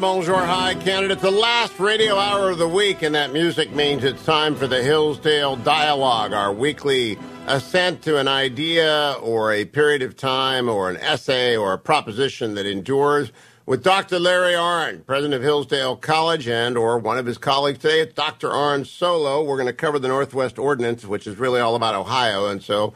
Bonjour, hi, Canada. The last radio hour of the week, and that music means it's time for the Hillsdale Dialogue, our weekly ascent to an idea or a period of time or an essay or a proposition that endures with Dr. Larry Arnn, president of Hillsdale College, and or one of his colleagues today. It's Dr. Arnn solo. We're going to cover the Northwest Ordinance, which is really all about Ohio, and so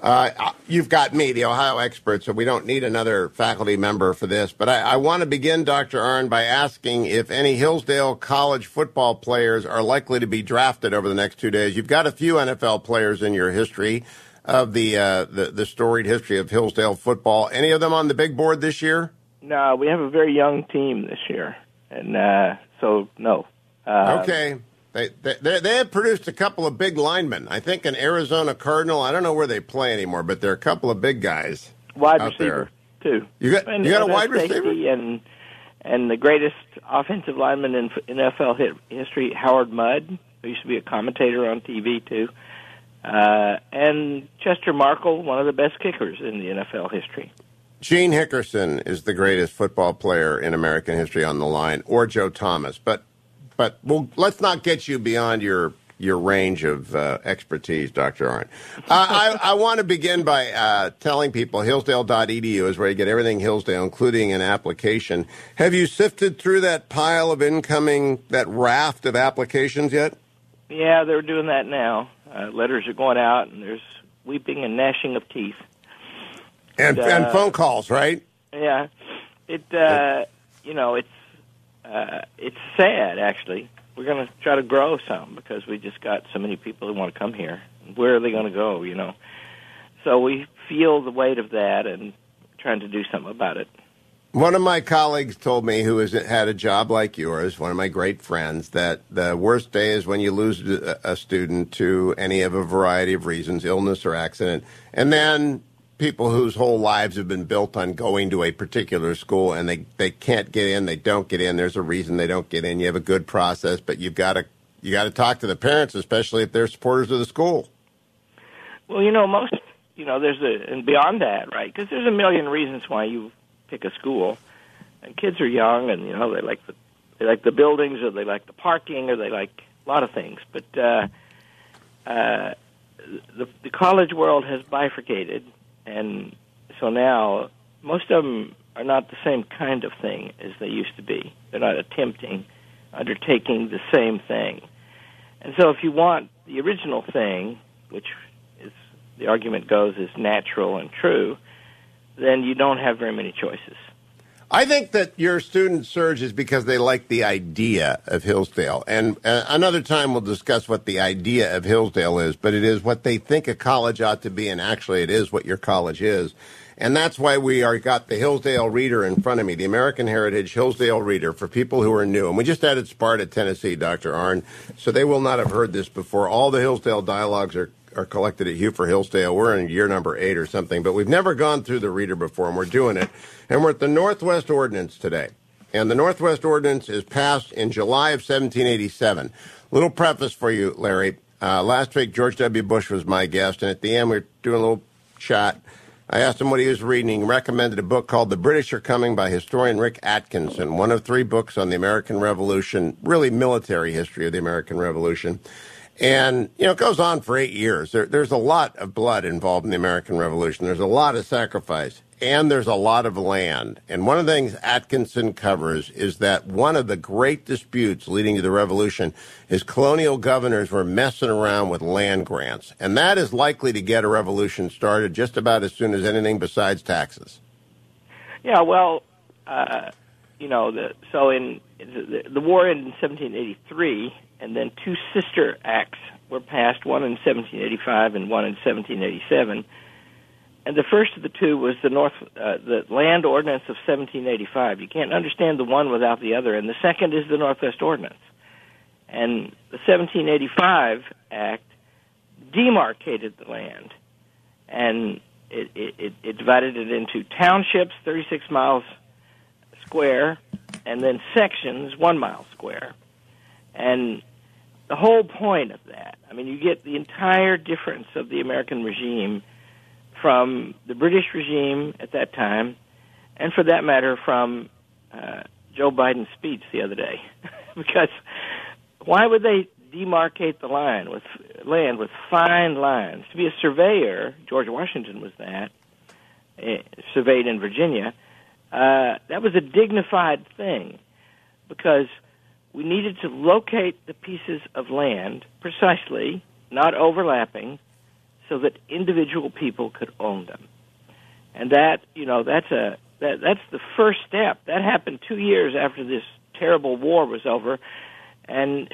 uh, you've got me, the Ohio expert, so we don't need another faculty member for this. But I, I want to begin, Dr. Arnn, by asking if any Hillsdale College football players are likely to be drafted over the next two days. You've got a few NFL players in your history of the uh, the, the storied history of Hillsdale football. Any of them on the big board this year? No, we have a very young team this year, and uh, so no. Uh, okay. They, they they have produced a couple of big linemen. I think an Arizona Cardinal. I don't know where they play anymore, but they're a couple of big guys. Wide receiver there. too. You got and, you got a wide receiver and and the greatest offensive lineman in NFL history, Howard Mudd, who used to be a commentator on TV too, uh, and Chester Marcol, one of the best kickers in the NFL history. Gene Hickerson is the greatest football player in American history on the line, or Joe Thomas. But but well, let's not get you beyond your your range of uh, expertise, Dr. Arnn. Uh, I, I want to begin by uh, telling people Hillsdale.edu is where you get everything Hillsdale, including an application. Have you sifted through that pile of incoming, that raft of applications yet? Yeah, they're doing that now. Uh, letters are going out, and there's weeping and gnashing of teeth. And, and uh, phone calls, right? Yeah. It, uh, you know, it's uh, it's sad actually. We're going to try to grow some because we just got so many people who want to come here. Where are they going to go? You know, so we feel the weight of that and trying to do something about it. One of my colleagues told me, who has had a job like yours, one of my great friends, that the worst day is when you lose a student to any of a variety of reasons, illness or accident, and then people whose whole lives have been built on going to a particular school and they, they can't get in, they don't get in. There's a reason they don't get in. You have a good process, but you've got to you got to talk to the parents, especially if they're supporters of the school. Well, you know, most you know, there's a and beyond that, right? Because there's a million reasons why you pick a school, and kids are young, and you know they like the they like the buildings, or they like the parking, or they like a lot of things. But uh, uh, the the college world has bifurcated and so now most of them are not the same kind of thing as they used to be. They're not attempting, undertaking the same thing. And so if you want the original thing, which is the argument goes is natural and true, then you don't have very many choices. I think that your student surge is because they like the idea of Hillsdale. And uh, another time we'll discuss what the idea of Hillsdale is, but it is what they think a college ought to be, and actually it is what your college is. And that's why we are got the Hillsdale Reader in front of me, the American Heritage Hillsdale Reader for people who are new. And we just added Sparta, Tennessee, Dr. Arnn, so they will not have heard this before. All the Hillsdale dialogues are are collected at Hugh for Hillsdale. We're in year number eight or something, but we've never gone through the reader before, and we're doing it. And we're at the Northwest Ordinance today. And the Northwest Ordinance is passed in July of 1787. Little preface for you, Larry. Uh, last week, George W. Bush was my guest, and at the end, we are doing a little chat. I asked him what he was reading. He recommended a book called The British Are Coming by historian Rick Atkinson, one of three books on the American Revolution, really military history of the American Revolution. And, you know, it goes on for eight years. There, there's a lot of blood involved in the American Revolution. There's a lot of sacrifice and there's a lot of land. And one of the things Atkinson covers is that one of the great disputes leading to the revolution is colonial governors were messing around with land grants. And that is likely to get a revolution started just about as soon as anything besides taxes. Yeah, well, uh, you know, the, so in the, the war ended in 1783 and then two sister acts were passed, one in 1785 and one in 1787. And the first of the two was the North, uh, the Land Ordinance of 1785. You can't understand the one without the other. And the second is the Northwest Ordinance. And the 1785 Act demarcated the land, and it, it, it divided it into townships, 36 miles square, and then sections, one mile square. And the whole point of that, I mean, you get the entire difference of the American regime from the British regime at that time, and for that matter, from uh, Joe Biden's speech the other day because why would they demarcate the line with land with fine lines? To be a surveyor, George Washington was that, uh, surveyed in Virginia. Uh, that was a dignified thing because we needed to locate the pieces of land precisely, not overlapping, so that individual people could own them. And that, you know, that's a that that's the first step. That happened 2 years after this terrible war was over and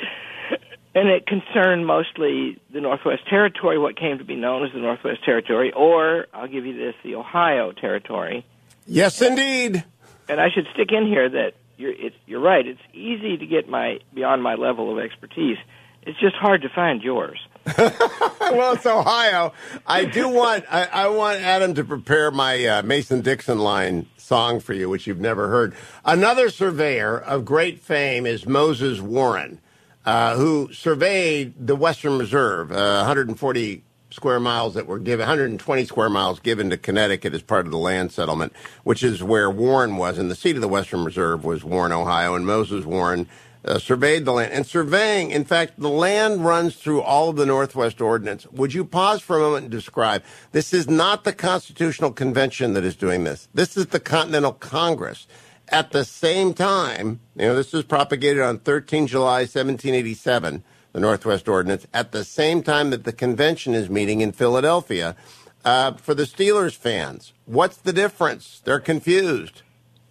and it concerned mostly the Northwest Territory, what came to be known as the Northwest Territory, or I'll give you this, the Ohio Territory. Yes, indeed. And I should stick in here that you're it, you're right. It's easy to get my beyond my level of expertise. It's just hard to find yours. well, it's Ohio. I do want I, I want Adam to prepare my uh, Mason Dixon line song for you, which you've never heard. Another surveyor of great fame is Moses Warren, uh, who surveyed the Western Reserve, uh, 140 square miles that were given, 120 square miles given to Connecticut as part of the land settlement, which is where Warren was, and the seat of the Western Reserve was Warren, Ohio, and Moses Warren uh, surveyed the land. And surveying, in fact, the land runs through all of the Northwest Ordinance. Would you pause for a moment and describe? This is not the Constitutional Convention that is doing this. This is the Continental Congress. At the same time, you know, this was propagated on 13 July 1787 the Northwest Ordinance, at the same time that the convention is meeting in Philadelphia. Uh, for the Steelers fans, what's the difference? They're confused.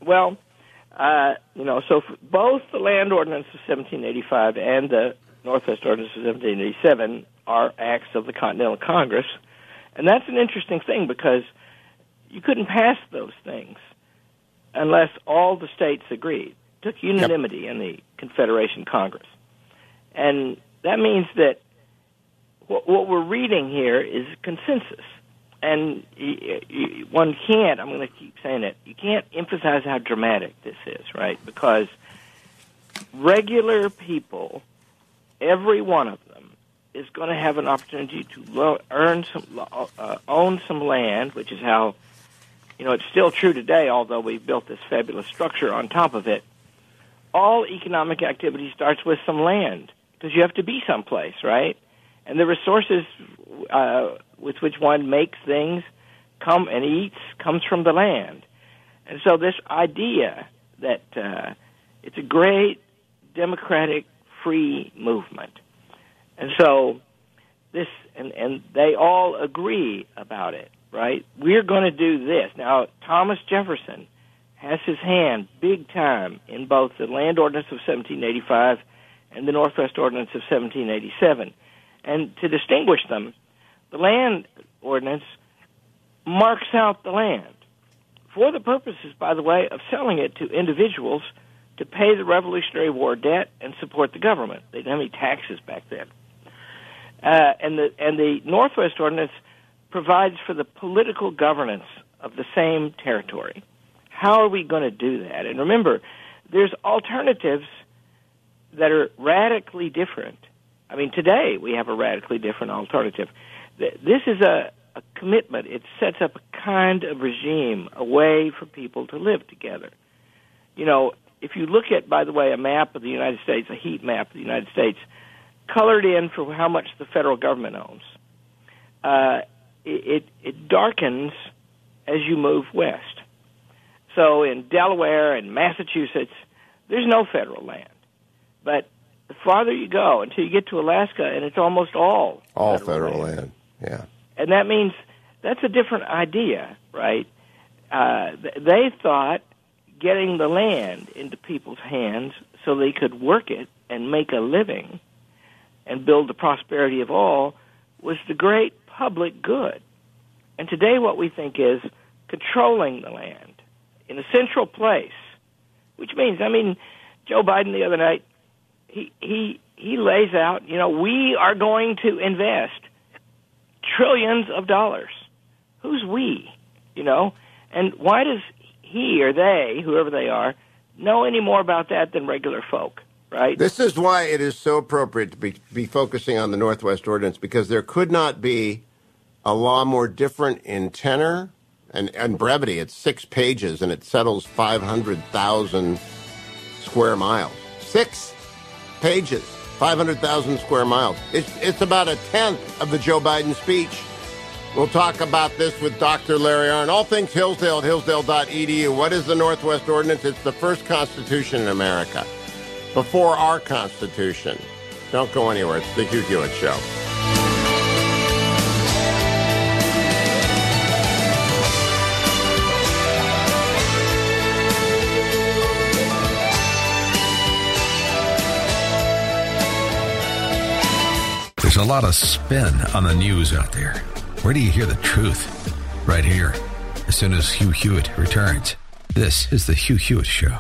Well, uh, you know, so both the Land Ordinance of 1785 and the Northwest Ordinance of 1787 are acts of the Continental Congress, and that's an interesting thing because you couldn't pass those things unless all the states agreed. It took unanimity yep. in the Confederation Congress, and that means that what, what we're reading here is consensus. And you, you, one can't, I'm going to keep saying it, you can't emphasize how dramatic this is, right? Because regular people, every one of them, is going to have an opportunity to lo- earn some, uh, own some land, which is how, you know, it's still true today, although we've built this fabulous structure on top of it. All economic activity starts with some land because you have to be someplace, right? And the resources uh, with which one makes things come and eats comes from the land. And so this idea that uh, it's a great democratic free movement. And so this and and they all agree about it, right? We're going to do this. Now Thomas Jefferson has his hand big time in both the land ordinance of 1785 and the Northwest Ordinance of 1787. And to distinguish them, the land ordinance marks out the land for the purposes, by the way, of selling it to individuals to pay the Revolutionary War debt and support the government. They didn't have any taxes back then. Uh, and the and the Northwest Ordinance provides for the political governance of the same territory. How are we going to do that? And remember, there's alternatives that are radically different. I mean, today we have a radically different alternative. This is a, a commitment. It sets up a kind of regime, a way for people to live together. You know, if you look at, by the way, a map of the United States, a heat map of the United States, colored in for how much the federal government owns, uh, it, it darkens as you move west. So in Delaware and Massachusetts, there's no federal land. But the farther you go until you get to Alaska, and it's almost all all federal, land. land. Yeah, and that means that's a different idea, right? Uh, they thought getting the land into people's hands so they could work it and make a living and build the prosperity of all was the great public good. And today, what we think is controlling the land in a central place, which means, I mean, Joe Biden the other night he he he lays out, you know, we are going to invest trillions of dollars. Who's we? You know, and why does he or they, whoever they are, know any more about that than regular folk? Right. This is why it is so appropriate to be, be focusing on the Northwest Ordinance because there could not be a law more different in tenor and, and brevity. It's six pages and it settles 500,000 square miles. Six pages, 500,000 square miles. It's, it's about a tenth of the Joe Biden speech. We'll talk about this with Dr. Larry Arnn. All things Hillsdale at hillsdale.edu. What is the Northwest Ordinance? It's the first constitution in America. Before our Constitution. Don't go anywhere. It's the Hugh Hewitt Show. A lot of spin on the news out there. Where do you hear the truth? Right here. As soon as Hugh Hewitt returns. This is the Hugh Hewitt Show.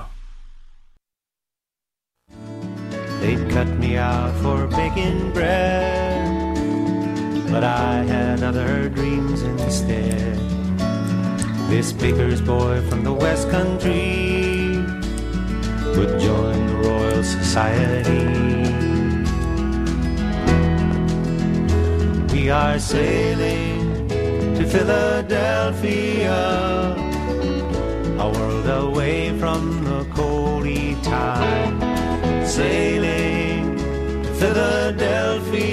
They'd cut me out for baking bread, but I had other dreams instead. This baker's boy from the West Country would join the Royal Society. We are sailing to Philadelphia, a world away from the coldy tide. Sailing to Philadelphia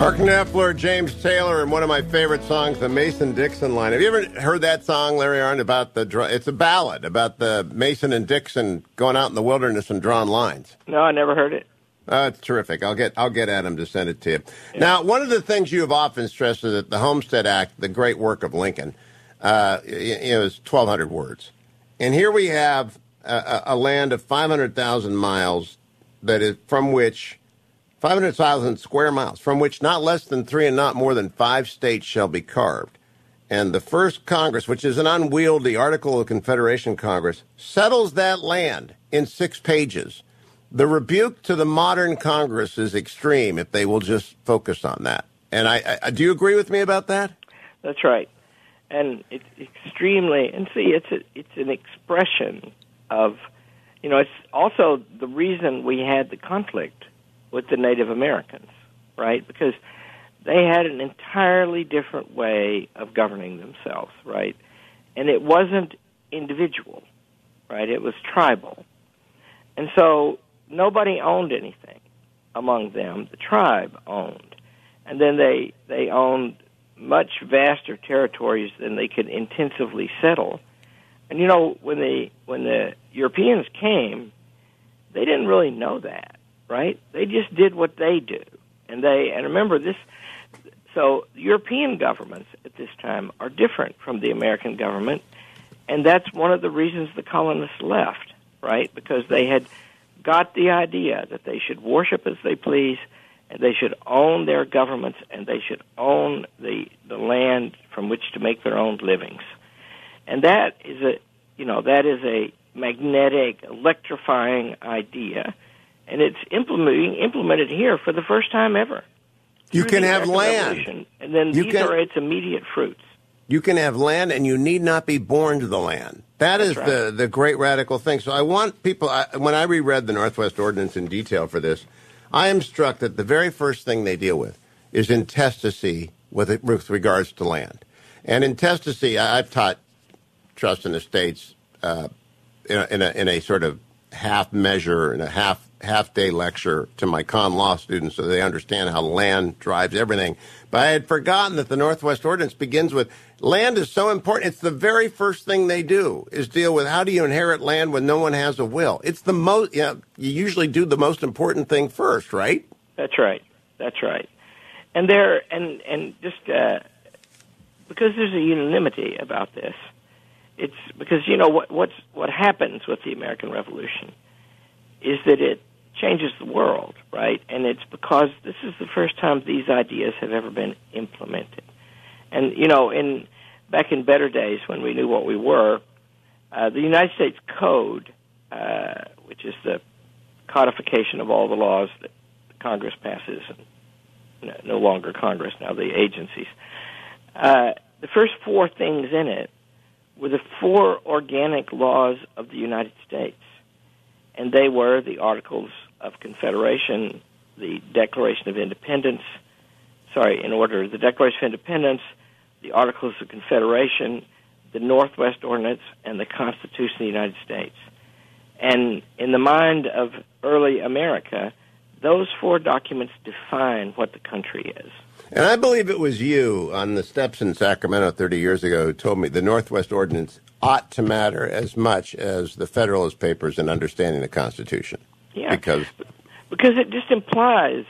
Mark Knopfler, James Taylor, and one of my favorite songs, the Mason Dixon line. Have you ever heard that song, Larry Arnn, about the? It's a ballad about the Mason and Dixon going out in the wilderness and drawing lines. No, I never heard it. Uh, it's terrific. I'll get I'll get Adam to send it to you. Now, one of the things you have often stressed is that the Homestead Act, the great work of Lincoln, uh, know, is twelve hundred words, and here we have a, a a land of five hundred thousand miles that is from which five hundred thousand square miles, from which not less than three and not more than five states shall be carved. And the first Congress, which is an unwieldy Article of Confederation Congress, settles that land in six pages. The rebuke to the modern Congress is extreme if they will just focus on that. And I, I do you agree with me about that? That's right, and it's extremely. And see, it's a, it's an expression of, you know, it's also the reason we had the conflict with the Native Americans, right? Because they had an entirely different way of governing themselves, right? And it wasn't individual, right? It was tribal, and so nobody owned anything among them. The tribe owned, and then they they owned much vaster territories than they could intensively settle. And you know, when the when the Europeans came, they didn't really know that, right? They just did what they do, and they and remember this. So European governments at this time are different from the American government, and that's one of the reasons the colonists left, right? Because they had got the idea that they should worship as they please, and they should own their governments, and they should own the the land from which to make their own livings. And that is a you know that is a magnetic, electrifying idea, and it's implementing implemented here for the first time ever. You can have land. And then You these can- are its immediate fruits. You can have land, and you need not be born to the land. That is That's the the great radical thing. So I want people. I, when I reread the Northwest Ordinance in detail for this, I am struck that the very first thing they deal with is intestacy with it, with regards to land. And intestacy, I, I've taught trust and estates uh, in, a, in, a, in a sort of half measure and a half half day lecture to my con law students so they understand how land drives everything. But I had forgotten that the Northwest Ordinance begins with land is so important. It's the very first thing they do is deal with how do you inherit land when no one has a will. It's the most. You, know, you usually do the most important thing first, right? That's right. That's right. And there, and and just uh, because there's a unanimity about this, it's because you know what what's what happens with the American Revolution is that it changes the world, right? And it's because this is the first time these ideas have ever been implemented. And you know, in back in better days when we knew what we were, uh, the United States Code, uh, which is the codification of all the laws that Congress passes, and no, longer Congress now, the agencies. Uh, the first four things in it were the four organic laws of the United States, and they were the Articles of Confederation, the Declaration of Independence, sorry, in order: the Declaration of Independence, the Articles of Confederation, the Northwest Ordinance, and the Constitution of the United States. And in the mind of early America, those four documents define what the country is. And I believe it was you on the steps in Sacramento 30 years ago who told me the Northwest Ordinance ought to matter as much as the Federalist Papers in understanding the Constitution. Yeah. Because because it just implies,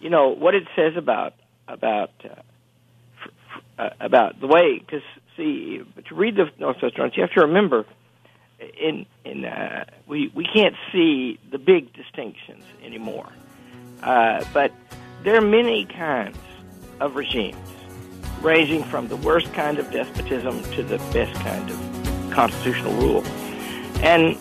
you know, what it says about about uh, f- uh, about the way. Because see, to read the Northwest Ordinance, you have to remember, in in uh, we we can't see the big distinctions anymore, uh, but there are many kinds of regimes, ranging from the worst kind of despotism to the best kind of constitutional rule, and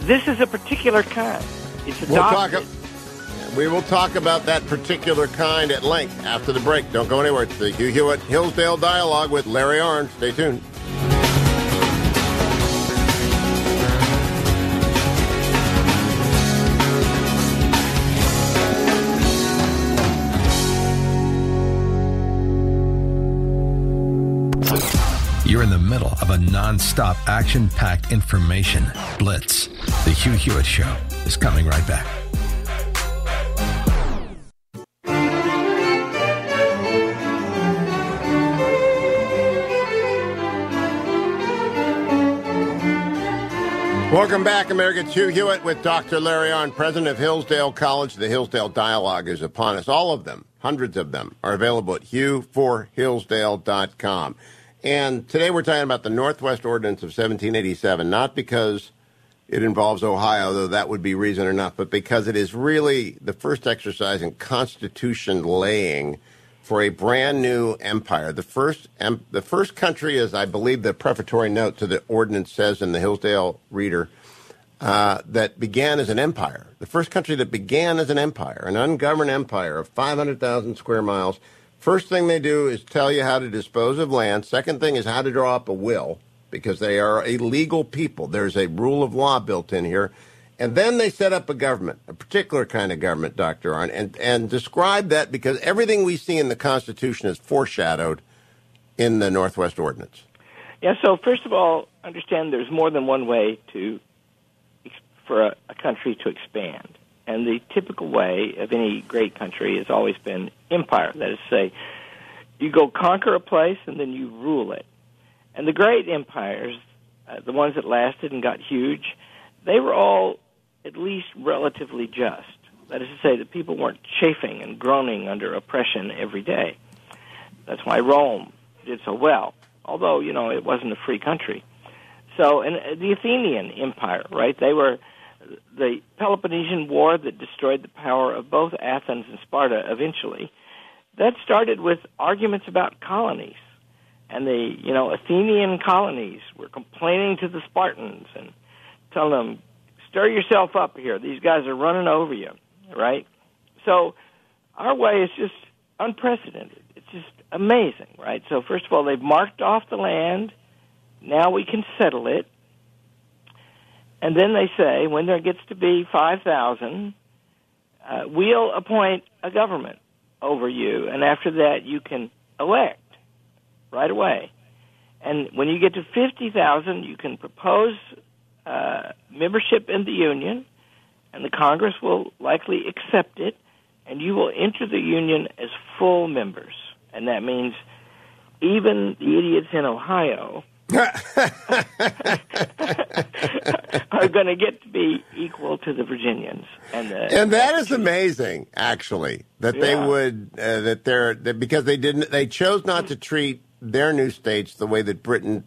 this is a particular kind. It's we'll talk. adopted. We will talk about that particular kind at length after the break. Don't go anywhere. It's the Hugh Hewitt Hillsdale Dialogue with Larry Arnn. Stay tuned. You're in the middle of a non-stop action-packed information blitz. The Hugh Hewitt Show is coming right back. Welcome back, America. Hugh Hewitt with Dr. Larry Arnn, president of Hillsdale College. The Hillsdale Dialogue is upon us. All of them, hundreds of them, are available at hughforhillsdale.com. And today we're talking about the Northwest Ordinance of 1787, not because it involves Ohio, though that would be reason enough, but because it is really the first exercise in constitution laying for a brand new empire. The first, em- the first country, is, I believe the prefatory note to the ordinance says in the Hillsdale Reader, uh, that began as an empire. The first country that began as an empire, an ungoverned empire of 500,000 square miles. First thing they do is tell you how to dispose of land. Second thing is how to draw up a will, because they are a legal people. There's a rule of law built in here. And then they set up a government, a particular kind of government, Dr. Arnn, and, and describe that because everything we see in the Constitution is foreshadowed in the Northwest Ordinance. Yeah. So first of all, understand there's more than one way to for a, a country to expand, and the typical way of any great country has always been empire. That is to say, you go conquer a place and then you rule it. And the great empires, uh, the ones that lasted and got huge, they were all at least relatively just. That is to say, that people weren't chafing and groaning under oppression every day. That's why Rome did so well, although, you know, it wasn't a free country. So, and uh, the Athenian Empire, right? They were the Peloponnesian War that destroyed the power of both Athens and Sparta eventually. That started with arguments about colonies. And the, you know, Athenian colonies were complaining to the Spartans and telling them, stir yourself up here. These guys are running over you, right? So our way is just unprecedented. It's just amazing, right? So first of all, they've marked off the land. Now we can settle it. And then they say, when there gets to be 5,000, uh, we'll appoint a government over you, and after that you can elect right away. And when you get to 50,000, you can propose uh, membership in the Union, and the Congress will likely accept it, and you will enter the Union as full members. And that means even the idiots in Ohio are going to get to be equal to the Virginians. And, the, And that is amazing, actually, that they would uh, that they're that because they didn't they chose not to treat their new states the way that Britain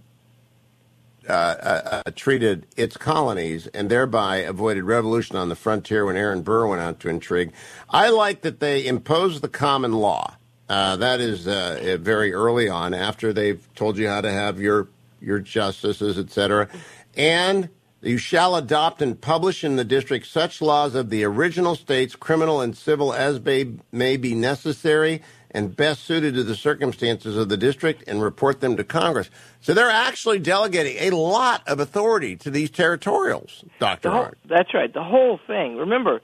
uh, uh, uh, treated its colonies, and thereby avoided revolution on the frontier when Aaron Burr went out to intrigue. I like that they imposed the common law. Uh, that is uh, uh, very early on, after they've told you how to have your your justices, etc. And you shall adopt and publish in the district such laws of the original states, criminal and civil, as may, may be necessary and best suited to the circumstances of the district, and report them to Congress. So they're actually delegating a lot of authority to these territorials, Doctor whole, Hart. that's right. The whole thing. Remember,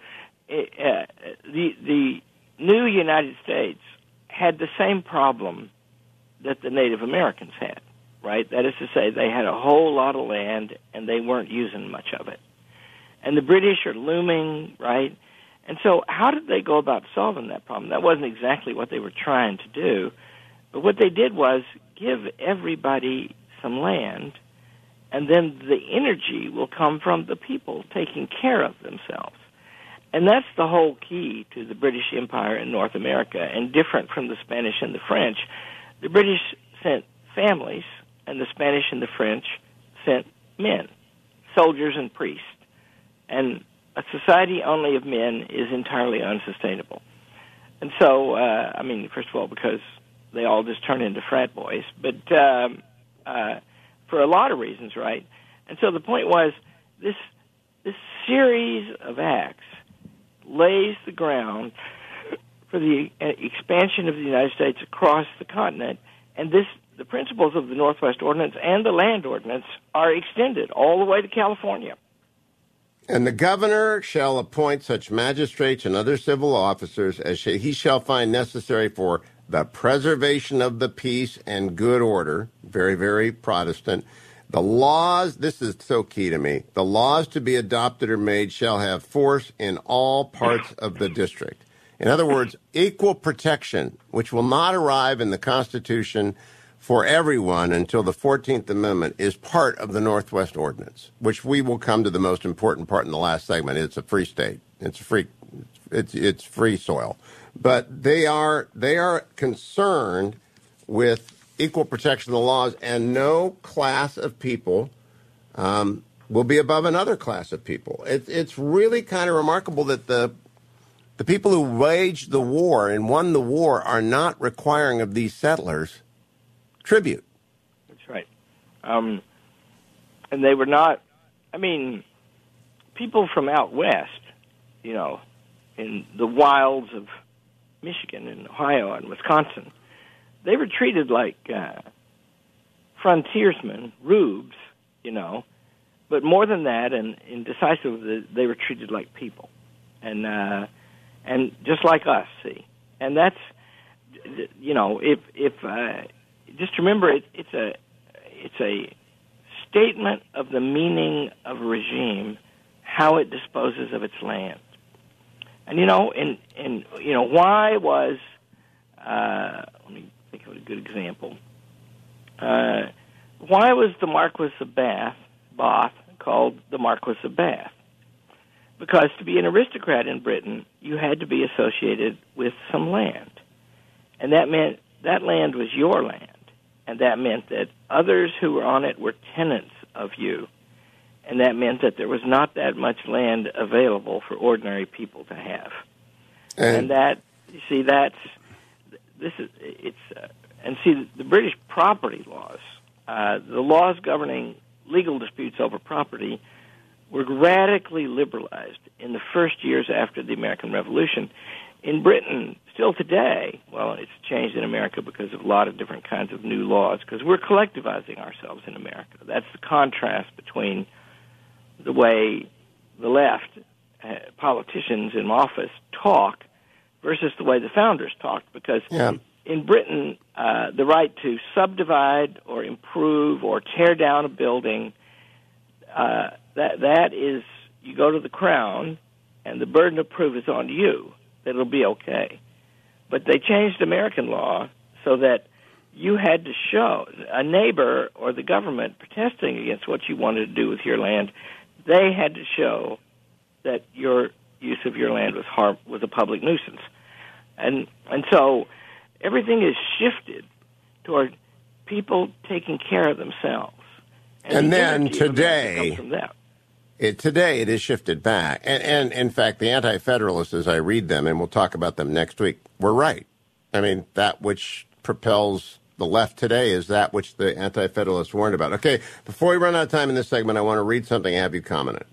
it, uh, the the new United States had the same problem that the Native Americans had, right? That is to say, they had a whole lot of land and they weren't using much of it. And the British are looming, right? And so, how did they go about solving that problem? That wasn't exactly what they were trying to do, but what they did was give everybody some land, and then the energy will come from the people taking care of themselves. And that's the whole key to the British Empire in North America, and different from the Spanish and the French. The British sent families, and the Spanish and the French sent men, soldiers and priests. And a society only of men is entirely unsustainable. And so, uh, I mean, first of all, because they all just turn into frat boys, but um, uh, for a lot of reasons, right? And so the point was this this series of acts lays the ground for the expansion of the United States across the continent, and this the principles of the Northwest Ordinance and the Land Ordinance are extended all the way to California. And the governor shall appoint such magistrates and other civil officers as he shall find necessary for the preservation of the peace and good order. Very, very Protestant the laws, this is so key to me, the laws to be adopted or made shall have force in all parts of the district. In other words, equal protection, which will not arrive in the Constitution for everyone until the 14th Amendment, is part of the Northwest Ordinance, which we will come to the most important part in the last segment. It's a free state. It's free. It's it's free soil, but they are they are concerned with equal protection of the laws, and no class of people um, will be above another class of people. It, it's really kind of remarkable that the the people who waged the war and won the war are not requiring of these settlers tribute. That's right, um, and they were not. I mean, people from out west, you know, in the wilds of Michigan and Ohio and Wisconsin they were treated like uh, frontiersmen, rubes, you know. But more than that, and indecisive, they were treated like people, and uh, and just like us. See, and that's you know, if if uh, just remember, it, it's a it's a statement of the meaning of a regime, how it disposes of its land, and you know, and and you know, why was uh, let me think of a good example. Uh, why was the Marquis of Bath, Bath, called the Marquis of Bath? Because to be an aristocrat in Britain, you had to be associated with some land. And that meant that land was your land. And that meant that others who were on it were tenants of you. And that meant that there was not that much land available for ordinary people to have. And, and that, you see, that's this is it's uh, and see the British property laws, uh, the laws governing legal disputes over property, were radically liberalized in the first years after the American Revolution. In Britain, still today, well, it's changed in America because of a lot of different kinds of new laws, because we're collectivizing ourselves in America. That's the contrast between the way the left, uh, politicians in office, talk versus the way the founders talked. Because yeah. in Britain, uh, the right to subdivide or improve or tear down a building uh, that that is you go to the crown, and the burden of proof is on you that it'll be okay. But they changed American law so that you had to show a neighbor or the government protesting against what you wanted to do with your land. They had to show that your use of your land was harm was a public nuisance and and so everything is shifted toward people taking care of themselves. And, and the then today, it, today it is shifted back. And, and in fact, the anti-federalists, as I read them, and we'll talk about them next week, were right. I mean, that which propels the left today is that which the anti-federalists warned about. Okay, before we run out of time in this segment, I want to read something and have you comment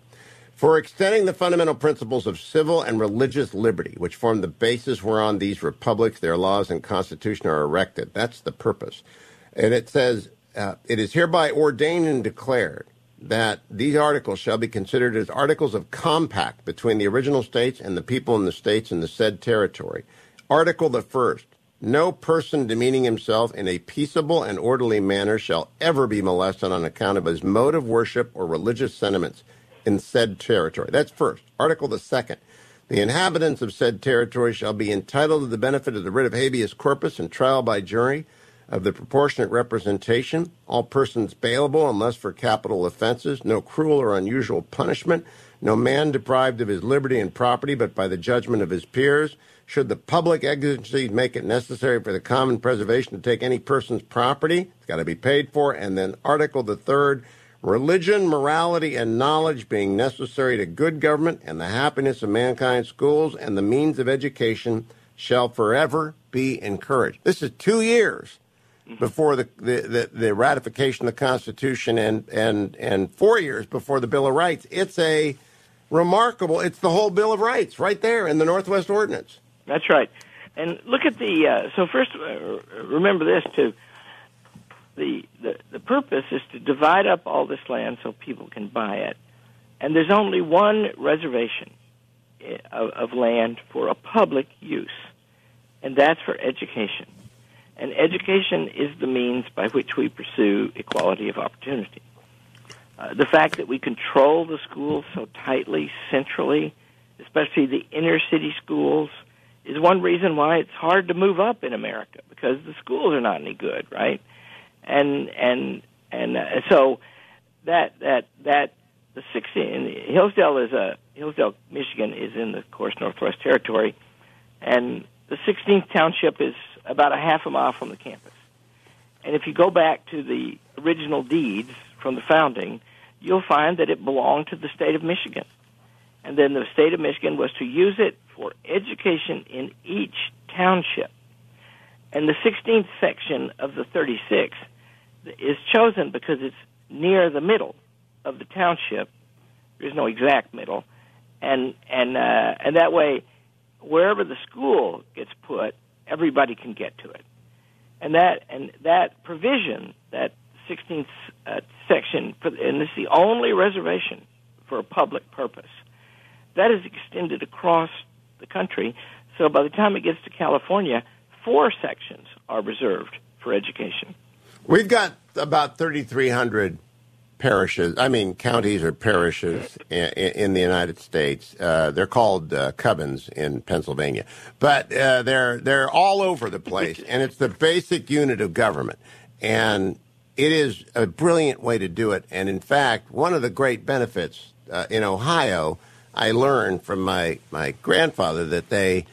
for extending the fundamental principles of civil and religious liberty, which form the basis whereon these republics, their laws, and constitution are erected. That's the purpose. And it says, uh, it is hereby ordained and declared that these articles shall be considered as articles of compact between the original states and the people in the states in the said territory. Article the first. No person demeaning himself in a peaceable and orderly manner shall ever be molested on account of his mode of worship or religious sentiments in said territory. That's first. Article the second. The inhabitants of said territory shall be entitled to the benefit of the writ of habeas corpus and trial by jury of the proportionate representation, all persons bailable unless for capital offenses, no cruel or unusual punishment, no man deprived of his liberty and property but by the judgment of his peers, should the public exigency make it necessary for the common preservation to take any person's property, it's got to be paid for. And then Article the third, religion, morality, and knowledge being necessary to good government and the happiness of mankind, schools and the means of education shall forever be encouraged. This is two years before the, the, the, the ratification of the Constitution and, and, and four years before the Bill of Rights. It's a remarkable, it's the whole Bill of Rights right there in the Northwest Ordinance. That's right. And look at the. Uh, so first, uh, remember this too. The, the the purpose is to divide up all this land so people can buy it, and there's only one reservation eh, of, of land for a public use, and that's for education. And education is the means by which we pursue equality of opportunity. Uh, the fact that we control the schools so tightly, centrally, especially the inner city schools, is one reason why it's hard to move up in America because the schools are not any good, right? And and and uh, so that that that the 16 Hillsdale is a Hillsdale, Michigan is in the of course Northwest Territory, and the 16th township is about a half a mile from the campus. And if you go back to the original deeds from the founding, you'll find that it belonged to the state of Michigan. And then the state of Michigan was to use it for education in each township. And the 16th section of the 36 is chosen because it's near the middle of the township. There's no exact middle, and and uh, and that way, wherever the school gets put, everybody can get to it. And that and that provision, that 16th uh, section, for, and it's the only reservation for a public purpose. That is extended across the country. So by the time it gets to California, four sections are reserved for education. We've got about 3,300 parishes, I mean, counties or parishes in, in the United States. Uh, they're called uh, covens in Pennsylvania, but uh, they're they're all over the place, and it's the basic unit of government, and it is a brilliant way to do it. And in fact, one of the great benefits uh, in Ohio, I learned from my my grandfather that they,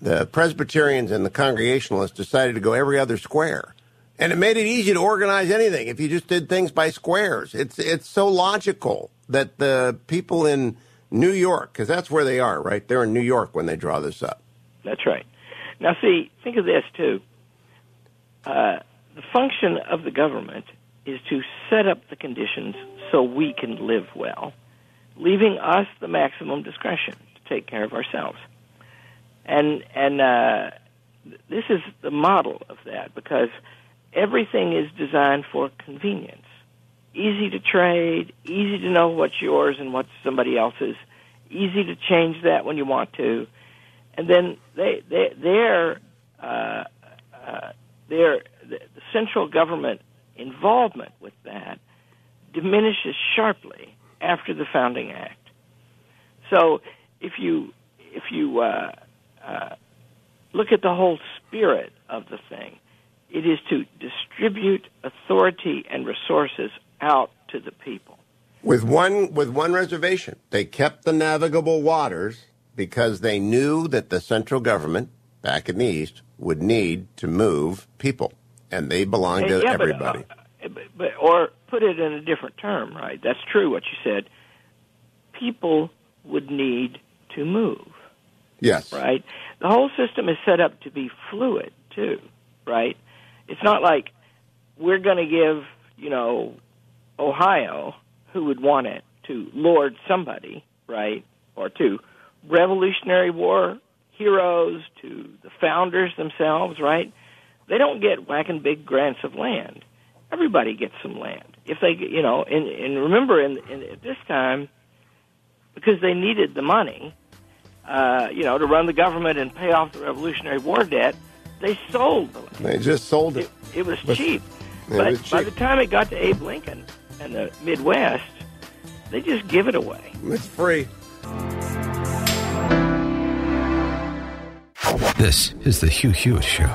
the Presbyterians and the Congregationalists, decided to go every other square and it made it easy to organize anything if you just did things by squares. It's it's so logical that the people in New York, because that's where they are, right? They're in New York when they draw this up. That's right. Now, see, think of this too. Uh, the function of the government is to set up the conditions so we can live well, leaving us the maximum discretion to take care of ourselves. And and uh, this is the model of that because everything is designed for convenience. Easy to trade, easy to know what's yours and what's somebody else's, easy to change that when you want to, and then they, they their uh, uh, their the central government involvement with that diminishes sharply after the founding act. So if you if you uh, uh, look at the whole spirit of the thing, it is to distribute authority and resources out to the people. With one with one reservation. They kept the navigable waters because they knew that the central government back in the east would need to move people and they belong to yeah, everybody. But, uh, but, but, or put it in a different term, right? That's true what you said. People would need to move. Yes. Right? The whole system is set up to be fluid too, right? It's not like we're going to give, you know, Ohio, who would want it, to Lord somebody, right? Or to Revolutionary War heroes, to the founders themselves, right? They don't get whacking big grants of land. Everybody gets some land. If they, you know, and, and remember, in, in at this time, because they needed the money, uh, you know, to run the government and pay off the Revolutionary War debt, they sold the land. They just sold it. It, it was But- cheap. It but was by the time it got to Abe Lincoln and the Midwest, they just give it away. It's free. This is the Hugh Hewitt Show.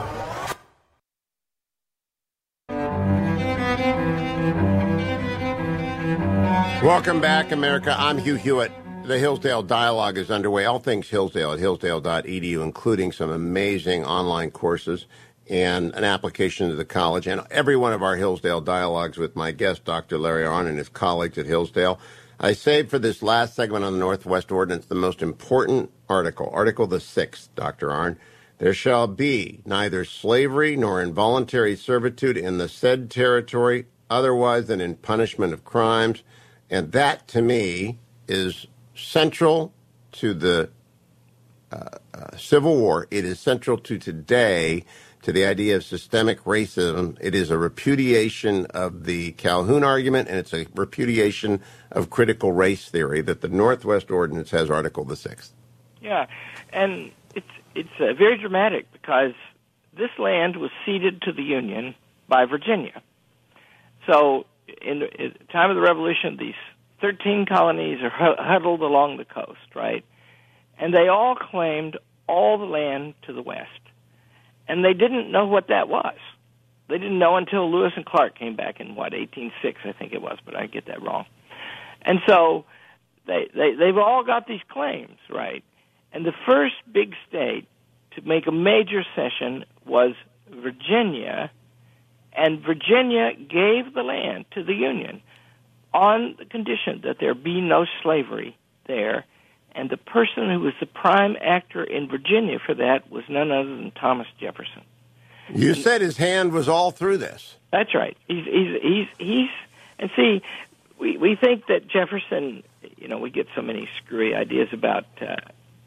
Welcome back, America. I'm Hugh Hewitt. The Hillsdale Dialogue is underway. All things Hillsdale at hillsdale.edu, including some amazing online courses and an application to the college. And every one of our Hillsdale Dialogues with my guest, Dr. Larry Arnn, and his colleagues at Hillsdale. I saved for this last segment on the Northwest Ordinance the most important article, Article the Sixth, Dr. Arnn. There shall be neither slavery nor involuntary servitude in the said territory otherwise than in punishment of crimes. And that, to me, is central to the uh, uh, Civil War. It is central to today, to the idea of systemic racism. It is a repudiation of the Calhoun argument, and it's a repudiation of critical race theory that the Northwest Ordinance has Article the Sixth. Yeah, and it's it's uh, very dramatic because this land was ceded to the Union by Virginia. So, in the time of the Revolution, the 13 colonies are huddled along the coast, right? And they all claimed all the land to the west. And they didn't know what that was. They didn't know until Lewis and Clark came back in what 1806 I think it was, but I get that wrong. And so they they they've all got these claims, right? And the first big state to make a major cession was Virginia, and Virginia gave the land to the Union on the condition that there be no slavery there. And the person who was the prime actor in Virginia for that was none other than Thomas Jefferson. You said his hand was all through this. That's right. He's he's he's he's and see, we we think that Jefferson. You know, we get so many screwy ideas about uh,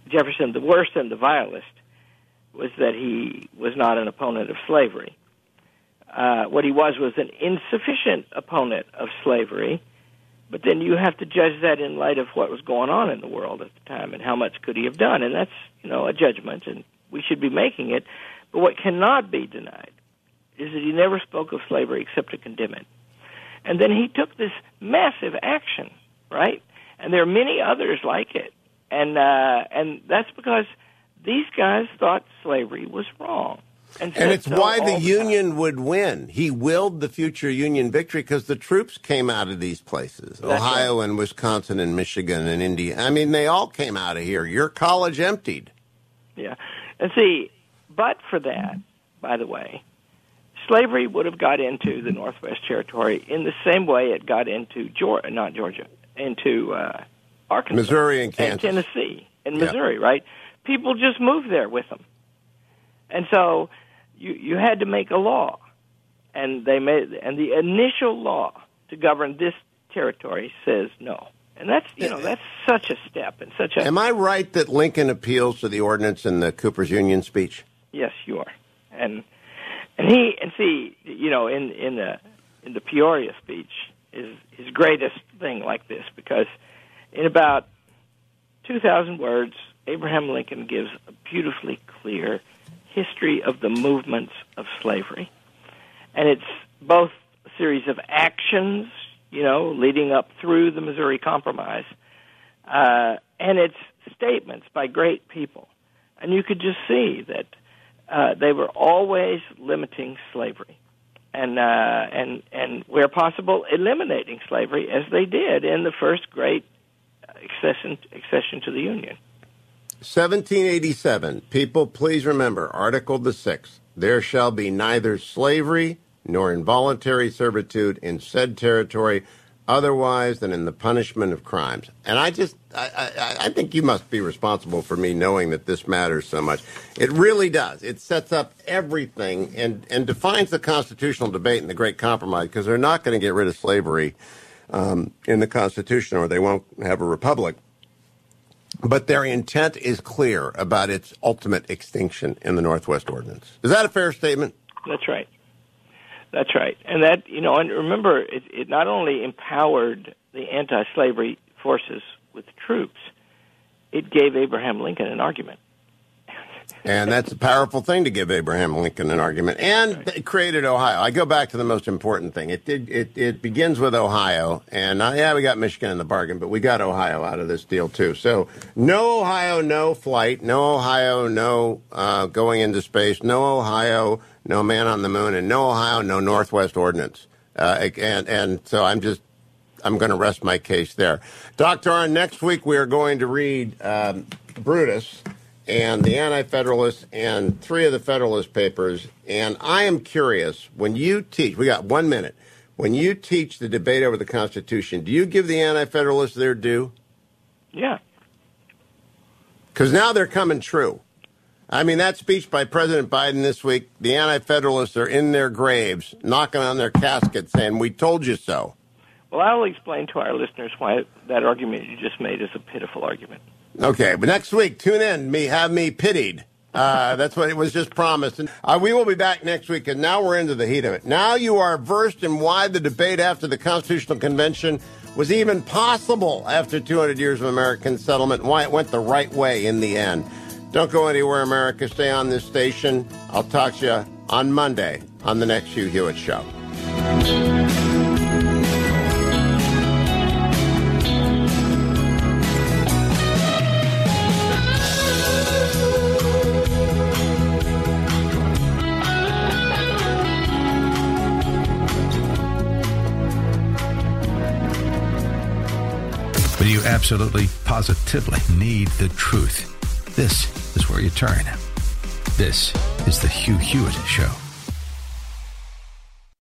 Jefferson. The worst and the vilest was that he was not an opponent of slavery. Uh, what he was was an insufficient opponent of slavery. But then you have to judge that in light of what was going on in the world at the time and how much could he have done. And that's, you know, a judgment, and we should be making it. But what cannot be denied is that he never spoke of slavery except to condemn it. And then he took this massive action, right? And there are many others like it. And uh, and that's because these guys thought slavery was wrong. And, And it's so why the all time. Union would win. He willed the future Union victory because the troops came out of these places That's Ohio and Wisconsin and Michigan and Indiana. I mean, they all came out of here. Your college emptied. Yeah. And see, but for that, by the way, slavery would have got into the Northwest Territory in the same way it got into Georgia, not Georgia, into uh, Arkansas, Missouri and Kansas. Tennessee, and Yeah. Missouri, right? People just moved there with them, and so you you had to make a law, and they made and the initial law to govern this territory says no, and that's you know that's such a step and such a Am I right that Lincoln appeals to the ordinance in the Cooper's Union speech? Yes, you are. And and he and see, you know, in in the in the Peoria speech is his greatest thing like this because in about two thousand words, Abraham Lincoln gives a beautifully clear history of the movements of slavery, and it's both a series of actions, you know, leading up through the Missouri Compromise, uh, and it's statements by great people, and you could just see that uh, they were always limiting slavery, and uh, and and where possible, eliminating slavery, as they did in the first great accession accession to the Union. 1787. People, please remember Article the Sixth. There shall be neither slavery nor involuntary servitude in said territory otherwise than in the punishment of crimes. And I just, I, I, I think you must be responsible for me knowing that this matters so much. It really does. It sets up everything and, and defines the constitutional debate in the Great Compromise because they're not going to get rid of slavery um, in the Constitution or they won't have a republic. But their intent is clear about its ultimate extinction in the Northwest Ordinance. Is that a fair statement? That's right. That's right. And that, you know, and remember, it, it not only empowered the anti slavery forces with troops, it gave Abraham Lincoln an argument. And that's a powerful thing to give Abraham Lincoln an argument. And it created Ohio. I go back to the most important thing. It did. It, it begins with Ohio, and uh, yeah, we got Michigan in the bargain, but we got Ohio out of this deal too. So no Ohio, no flight. No Ohio, no uh, going into space. No Ohio, no man on the moon, and no Ohio, no Northwest Ordinance. Uh, and and so I'm just I'm going to rest my case there. Dr. Arnn, next week we are going to read um, Brutus and the Anti Federalists and three of the Federalist papers. And I am curious when you teach, we got one minute. When you teach the debate over the Constitution, do you give the Anti Federalists their due? Yeah. Because now they're coming true. I mean, that speech by President Biden this week, the Anti Federalists are in their graves, knocking on their caskets, saying, We told you so. Well, I'll explain to our listeners why that argument you just made is a pitiful argument. Okay, but next week, tune in. Me have me pitied. Uh, that's what it was just promised. And uh, we will be back next week, and now we're into the heat of it. Now you are versed in why the debate after the Constitutional Convention was even possible after 200 years of American settlement, and why it went the right way in the end. Don't go anywhere, America. Stay on this station. I'll talk to you on Monday on the next Hugh Hewitt Show. Absolutely, positively need the truth, this is where you turn. This is the Hugh Hewitt Show.